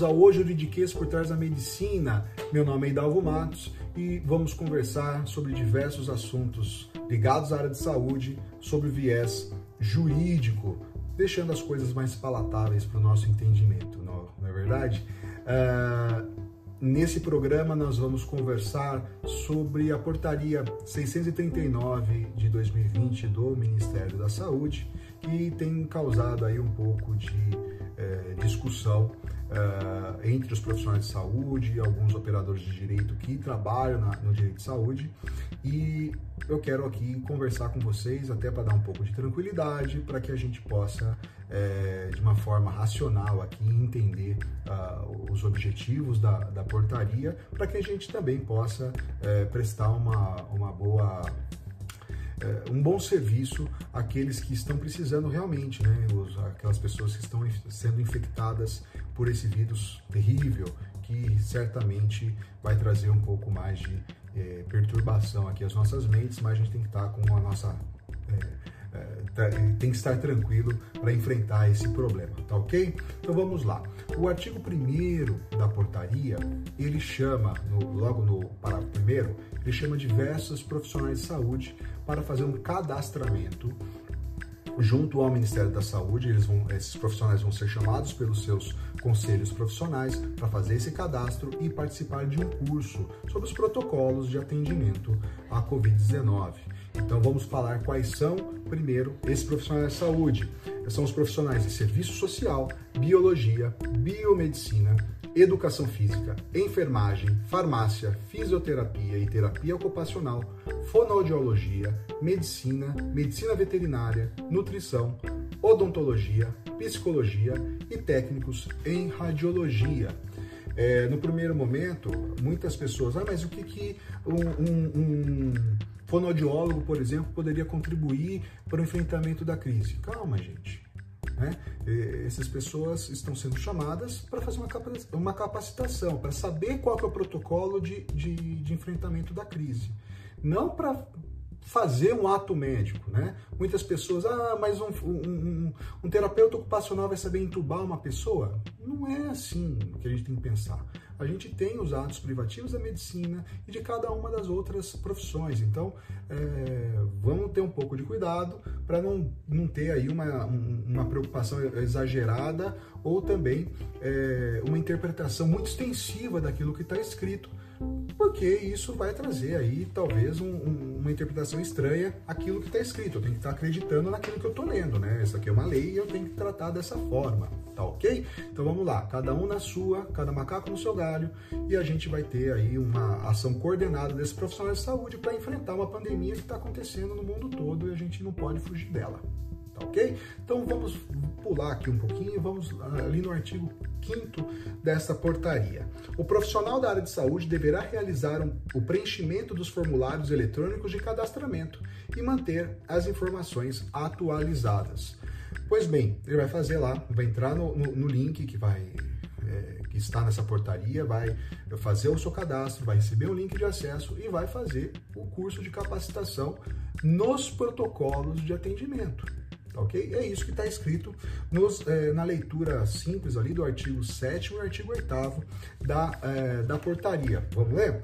Bem-vindos ao Hoje Juridiquês por Trás da Medicina. Meu nome é Hidalgo Matos e vamos conversar sobre diversos assuntos ligados à área de saúde, sobre viés jurídico, deixando as coisas mais palatáveis para o nosso entendimento, não, não é verdade? Uh, Nesse programa, nós vamos conversar sobre a portaria 639 de 2020 do Ministério da Saúde, que tem causado aí um pouco de é, discussão uh, entre os profissionais de saúde alguns operadores de direito que trabalham na, no direito de saúde. E eu quero aqui conversar com vocês, até para dar um pouco de tranquilidade, para que a gente possa, é, de uma forma racional aqui, entender uh, os objetivos da, da portaria, para que a gente também possa é, prestar uma, uma boa um bom serviço àqueles que estão precisando realmente, né? Aquelas pessoas que estão sendo infectadas por esse vírus terrível que certamente vai trazer um pouco mais de é, perturbação aqui às nossas mentes, mas a gente tem que estar com a nossa é, é, tem que estar tranquilo para enfrentar esse problema, tá ok? Então vamos lá. O artigo 1 da portaria, ele chama, no, logo no parágrafo 1, ele chama diversos profissionais de saúde para fazer um cadastramento junto ao Ministério da Saúde, eles vão, esses profissionais vão ser chamados pelos seus conselhos profissionais para fazer esse cadastro e participar de um curso sobre os protocolos de atendimento à Covid-19. Então vamos falar quais são, primeiro, esses profissionais de saúde. São os profissionais de serviço social, biologia, biomedicina, educação física, enfermagem, farmácia, fisioterapia e terapia ocupacional, fonoaudiologia, medicina, medicina veterinária, nutrição, odontologia, psicologia e técnicos em radiologia. É, no primeiro momento, muitas pessoas, ah, mas o que, que um, um, um fonoaudiólogo, por exemplo, poderia contribuir para o enfrentamento da crise? Calma, gente. Né? Essas pessoas estão sendo chamadas para fazer uma capacitação, para saber qual é o protocolo de, de, de enfrentamento da crise. Não para fazer um ato médico, né? Muitas pessoas, ah, mas um, um, um, um, terapeuta ocupacional vai saber entubar uma pessoa? Não é assim que a gente tem que pensar. A gente tem os atos privativos da medicina e de cada uma das outras profissões. Então, é, vamos ter um pouco de cuidado para não, não ter aí uma, uma preocupação exagerada ou também é, uma interpretação muito extensiva daquilo que está escrito porque isso vai trazer aí talvez um, um, uma interpretação estranha aquilo que está escrito. Eu tenho que estar tá acreditando naquilo que eu estou lendo, né? Essa aqui é uma lei e eu tenho que tratar dessa forma, tá ok? Então vamos lá, cada um na sua, cada macaco no seu galho e a gente vai ter aí uma ação coordenada desses profissionais de saúde para enfrentar uma pandemia que está acontecendo no mundo todo e a gente não pode fugir dela ok? Então vamos pular aqui um pouquinho e vamos ali no artigo 5 dessa portaria. O profissional da área de saúde deverá realizar um, o preenchimento dos formulários eletrônicos de cadastramento e manter as informações atualizadas. Pois bem, ele vai fazer lá, vai entrar no, no, no link que vai é, que está nessa portaria, vai fazer o seu cadastro, vai receber um link de acesso e vai fazer o curso de capacitação nos protocolos de atendimento ok? É isso que está escrito nos, é, na leitura simples ali do artigo 7 e artigo 8 da, é, da portaria. Vamos ler?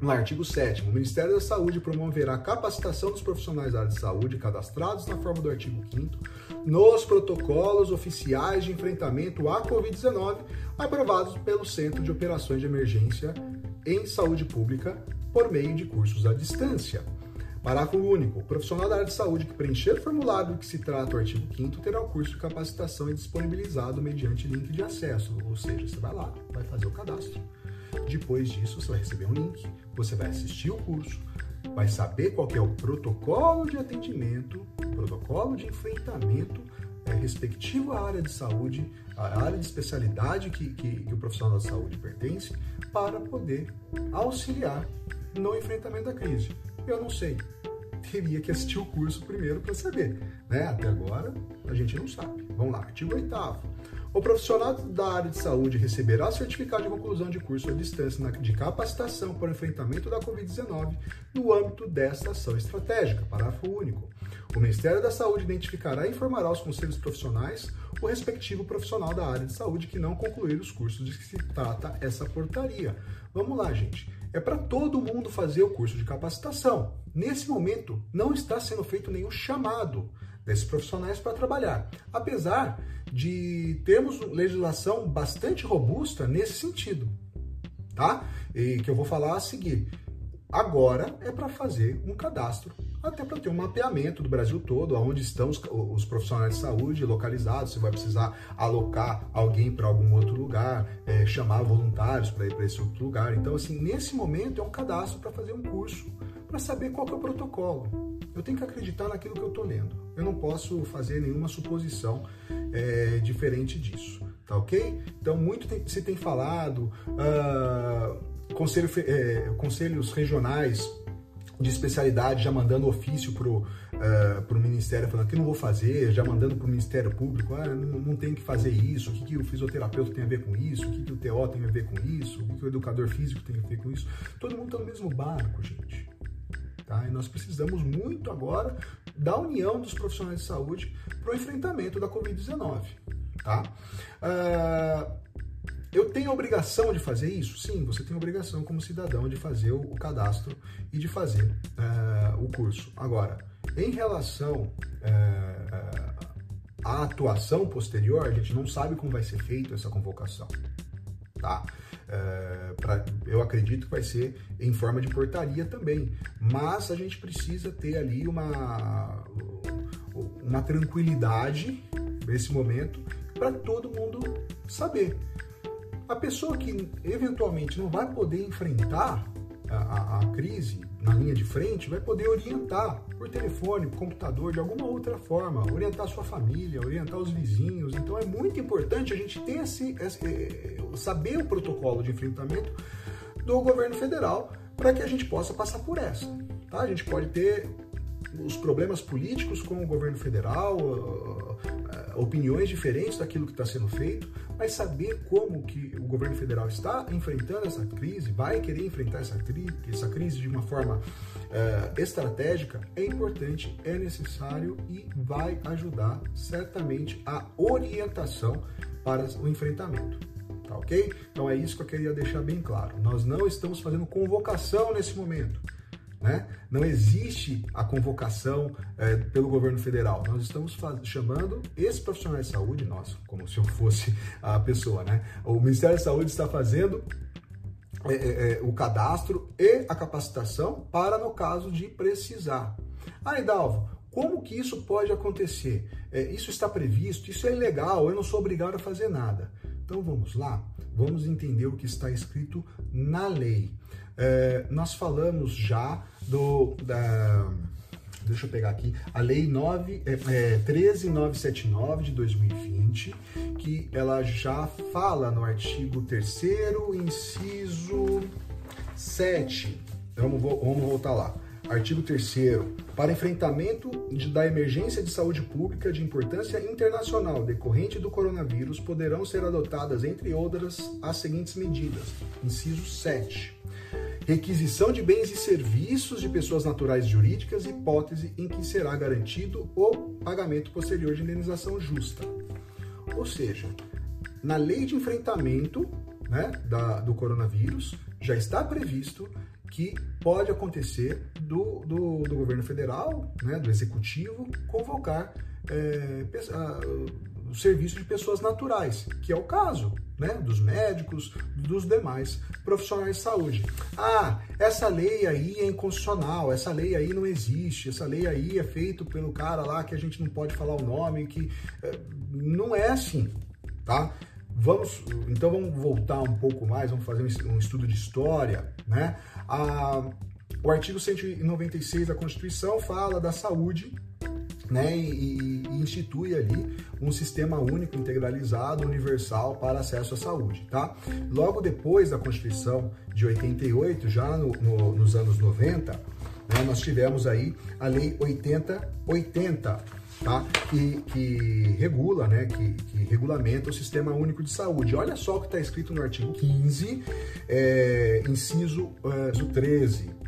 No artigo 7 o Ministério da Saúde promoverá a capacitação dos profissionais da área de saúde cadastrados na forma do artigo 5 nos protocolos oficiais de enfrentamento à Covid-19 aprovados pelo Centro de Operações de Emergência em Saúde Pública por meio de cursos à distância. Parágrafo único. O profissional da área de saúde que preencher o formulário que se trata o artigo 5 terá o curso de capacitação disponibilizado mediante link de acesso, ou seja, você vai lá, vai fazer o cadastro. Depois disso, você vai receber um link, você vai assistir o curso, vai saber qual é o protocolo de atendimento, protocolo de enfrentamento é, respectivo à área de saúde, à área de especialidade que, que, que o profissional da saúde pertence, para poder auxiliar no enfrentamento da crise. Eu não sei. Teria que assistir o curso primeiro para saber. Né? Até agora, a gente não sabe. Vamos lá, artigo 8 o profissional da área de saúde receberá certificado de conclusão de curso à distância de capacitação para o enfrentamento da Covid-19 no âmbito desta ação estratégica. Parágrafo único. O Ministério da Saúde identificará e informará os conselhos profissionais o respectivo profissional da área de saúde que não concluir os cursos de que se trata essa portaria. Vamos lá, gente. É para todo mundo fazer o curso de capacitação. Nesse momento, não está sendo feito nenhum chamado desses profissionais para trabalhar, apesar de termos legislação bastante robusta nesse sentido, tá? E que eu vou falar a seguir. Agora é para fazer um cadastro, até para ter um mapeamento do Brasil todo, onde estão os, os, profissionais de saúde localizados, você vai precisar alocar alguém para algum outro lugar, é, chamar voluntários para ir para esse outro lugar. Então, assim, nesse momento é um cadastro para fazer um curso, para saber qual é o protocolo. Eu tenho que acreditar naquilo que eu estou lendo. Eu não posso fazer nenhuma suposição é, diferente disso, tá ok? Então, muito tem, se tem falado. Uh, conselho, é, conselhos regionais de especialidade já mandando ofício para o uh, Ministério falando que não vou fazer, já mandando para o Ministério Público, ah, não, não, tem que fazer isso, o que, que o fisioterapeuta tem a ver com isso, o que, que o TO tem a ver com isso, o que, que o educador físico tem a ver com isso. Todo mundo está no mesmo barco, gente. Tá? E nós precisamos muito agora da união dos profissionais de saúde para o enfrentamento da Covid-19. Tá? Uh, eu tenho obrigação de fazer isso? Sim, você tem obrigação como cidadão de fazer o, cadastro e de fazer uh, o curso. Agora, em relação uh, à atuação posterior, a gente não sabe como vai ser feita essa convocação. Tá? Uh, pra, eu acredito que vai ser em forma de portaria também, mas a gente precisa ter ali uma, uma tranquilidade nesse momento para todo mundo saber. A pessoa que eventualmente não vai poder enfrentar a, a, crise na linha de frente vai poder orientar por telefone, por computador, de alguma outra forma, orientar sua família, orientar os vizinhos. Então é muito importante a gente ter esse, esse eh, saber o protocolo de enfrentamento do governo federal para que a gente possa passar por essa. Tá? A gente pode ter os problemas políticos com o governo federal, opiniões diferentes daquilo que está sendo feito, mas saber como que o governo federal está enfrentando essa crise, vai querer enfrentar essa, cri essa crise de uma forma uh, estratégica, é importante, é necessário e vai ajudar certamente a orientação para o enfrentamento. Tá ok? Então é isso que eu queria deixar bem claro. Nós não estamos fazendo convocação nesse momento. Né? Não existe a convocação é, pelo governo federal. Nós estamos chamando esses profissionais de saúde, nós, como se eu fosse a pessoa, né? O Ministério da Saúde está fazendo é, é, é, o cadastro e a capacitação para no caso de precisar. Ah, Hidalvo, como que isso pode acontecer? É, isso está previsto, isso é ilegal, eu não sou obrigado a fazer nada. Então vamos lá, vamos entender o que está escrito na lei. É, nós falamos já do. Da, deixa eu pegar aqui, a Lei 9, é, é, 13979 de 2020, que ela já fala no artigo 3 inciso 7. Vamos, vamos voltar lá. Artigo 3 para enfrentamento de, da emergência de saúde pública de importância internacional decorrente do coronavírus, poderão ser adotadas, entre outras, as seguintes medidas. Inciso 7 requisição de bens e serviços de pessoas naturais jurídicas, hipótese em que será garantido o pagamento posterior de indenização justa. Ou seja, na lei de enfrentamento né, da, do coronavírus, já está previsto que pode acontecer do, do, do governo federal, né, do executivo, convocar é, o serviço de pessoas naturais, que é o caso né, dos médicos, dos demais profissionais de saúde. Ah, essa lei aí é inconstitucional, essa lei aí não existe, essa lei aí é feito pelo cara lá que a gente não pode falar o nome, que é, não é assim, tá? Vamos, então vamos voltar um pouco mais, vamos fazer um estudo de história, né? Ah, o artigo 196 da Constituição fala da saúde né, e, e, institui ali um sistema único, integralizado, universal para acesso à saúde, tá? Logo depois da Constituição de 88, já no, no, nos anos 90, né, nós tivemos aí a Lei 8080, tá? Que, que regula, né, que, que, regulamenta o Sistema Único de Saúde. Olha só o que está escrito no artigo 15, é, inciso é, 13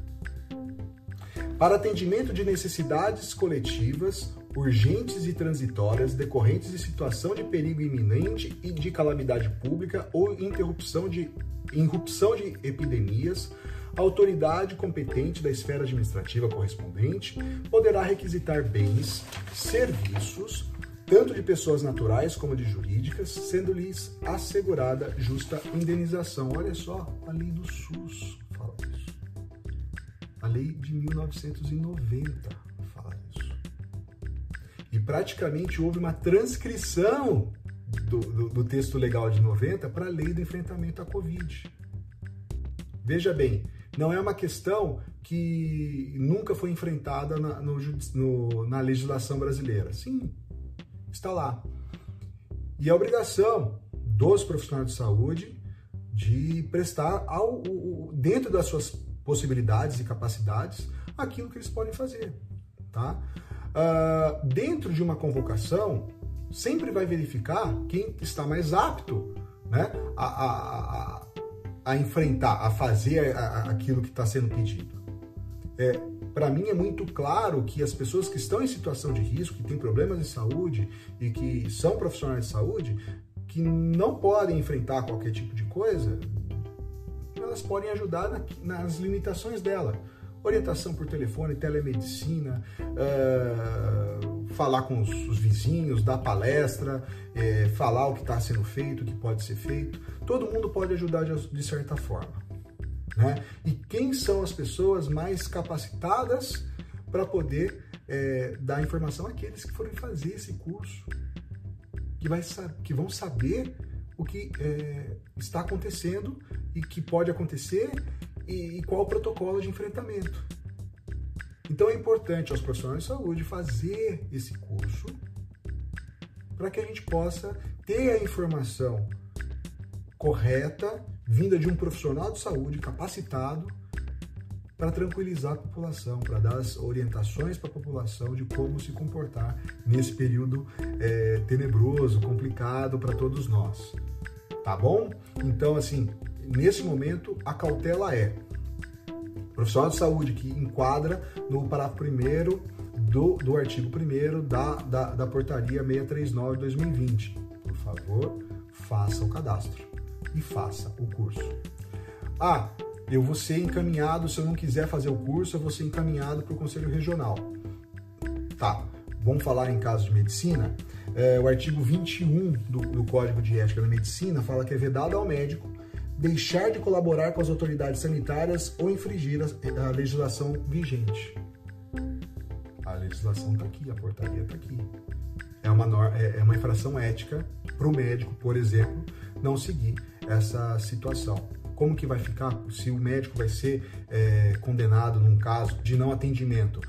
para atendimento de necessidades coletivas urgentes e transitórias decorrentes de situação de perigo iminente e de calamidade pública ou interrupção de, irrupção de epidemias, a autoridade competente da esfera administrativa correspondente poderá requisitar bens, serviços, tanto de pessoas naturais como de jurídicas, sendo-lhes assegurada justa indenização. Olha só, a lei do SUS fala isso. A lei de 1990 e praticamente houve uma transcrição do, do, do texto legal de 90 para a lei do enfrentamento à Covid. Veja bem, não é uma questão que nunca foi enfrentada na, no, no, na legislação brasileira. Sim, está lá. E a obrigação dos profissionais de saúde de prestar ao, dentro das suas possibilidades e capacidades aquilo que eles podem fazer, tá? uh, dentro de uma convocação, sempre vai verificar quem está mais apto né, a, a, a enfrentar, a fazer aquilo que está sendo pedido. É, Para mim é muito claro que as pessoas que estão em situação de risco, que têm problemas de saúde e que são profissionais de saúde, que não podem enfrentar qualquer tipo de coisa, elas podem ajudar na, nas limitações dela orientação por telefone, telemedicina, uh, falar com os, os, vizinhos, dar palestra, uh, falar o que está sendo feito, o que pode ser feito. Todo mundo pode ajudar de, de certa forma. Né? E quem são as pessoas mais capacitadas para poder é, dar informação àqueles que forem fazer esse curso, que, vai, que vão saber o que é, está acontecendo e que pode acontecer e, e qual o protocolo de enfrentamento. Então é importante aos profissionais de saúde fazer esse curso para que a gente possa ter a informação correta, vinda de um profissional de saúde capacitado para tranquilizar a população, para dar as orientações para a população de como se comportar nesse período é, tenebroso, complicado para todos nós. Tá bom? Então, assim, nesse momento, a cautela é profissional de saúde que enquadra no parágrafo 1 do, do artigo 1 da, da, da portaria 639 de 2020. Por favor, faça o cadastro e faça o curso. Ah, eu vou ser encaminhado, se eu não quiser fazer o curso, eu vou ser encaminhado para o Conselho Regional. Tá, vamos falar em casos de medicina? É, o artigo 21 do, do Código de Ética da Medicina fala que é vedado ao médico deixar de colaborar com as autoridades sanitárias ou infringir a, a legislação vigente. A legislação está aqui, a portaria está aqui. É uma, é, é uma infração ética para o médico, por exemplo, não seguir essa situação. Como que vai ficar se o médico vai ser é, condenado num caso de não atendimento,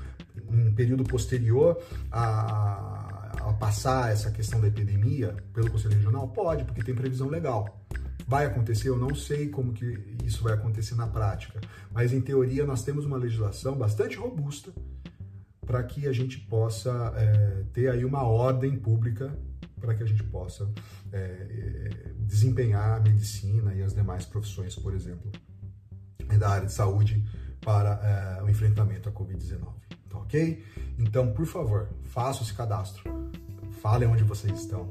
um período posterior a, a passar essa questão da epidemia pelo Conselho Regional? Pode, porque tem previsão legal. Vai acontecer? Eu não sei como que isso vai acontecer na prática, mas em teoria nós temos uma legislação bastante robusta para que a gente possa é, ter aí uma ordem pública para que a gente possa é, é, desempenhar a medicina e as demais profissões, por exemplo, da área de saúde para é, o enfrentamento à Covid-19. Tá ok? Então, por favor, faça esse cadastro. Fale onde vocês estão.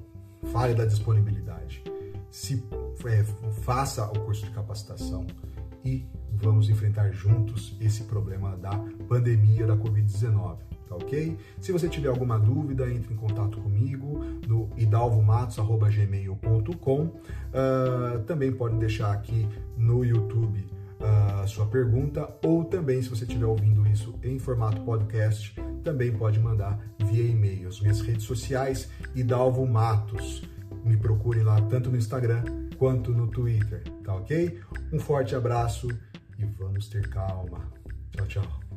Fale da disponibilidade se é, faça o curso de capacitação e vamos enfrentar juntos esse problema da pandemia da Covid-19, tá ok? Se você tiver alguma dúvida, entre em contato comigo no idalvomatos.gmail.com uh, Também pode deixar aqui no YouTube a uh, sua pergunta ou também, se você estiver ouvindo isso em formato podcast, também pode mandar via e-mail. As minhas redes sociais, Idalvo Matos me procure lá tanto no Instagram quanto no Twitter, tá ok? Um forte abraço e vamos ter calma. Tchau, tchau.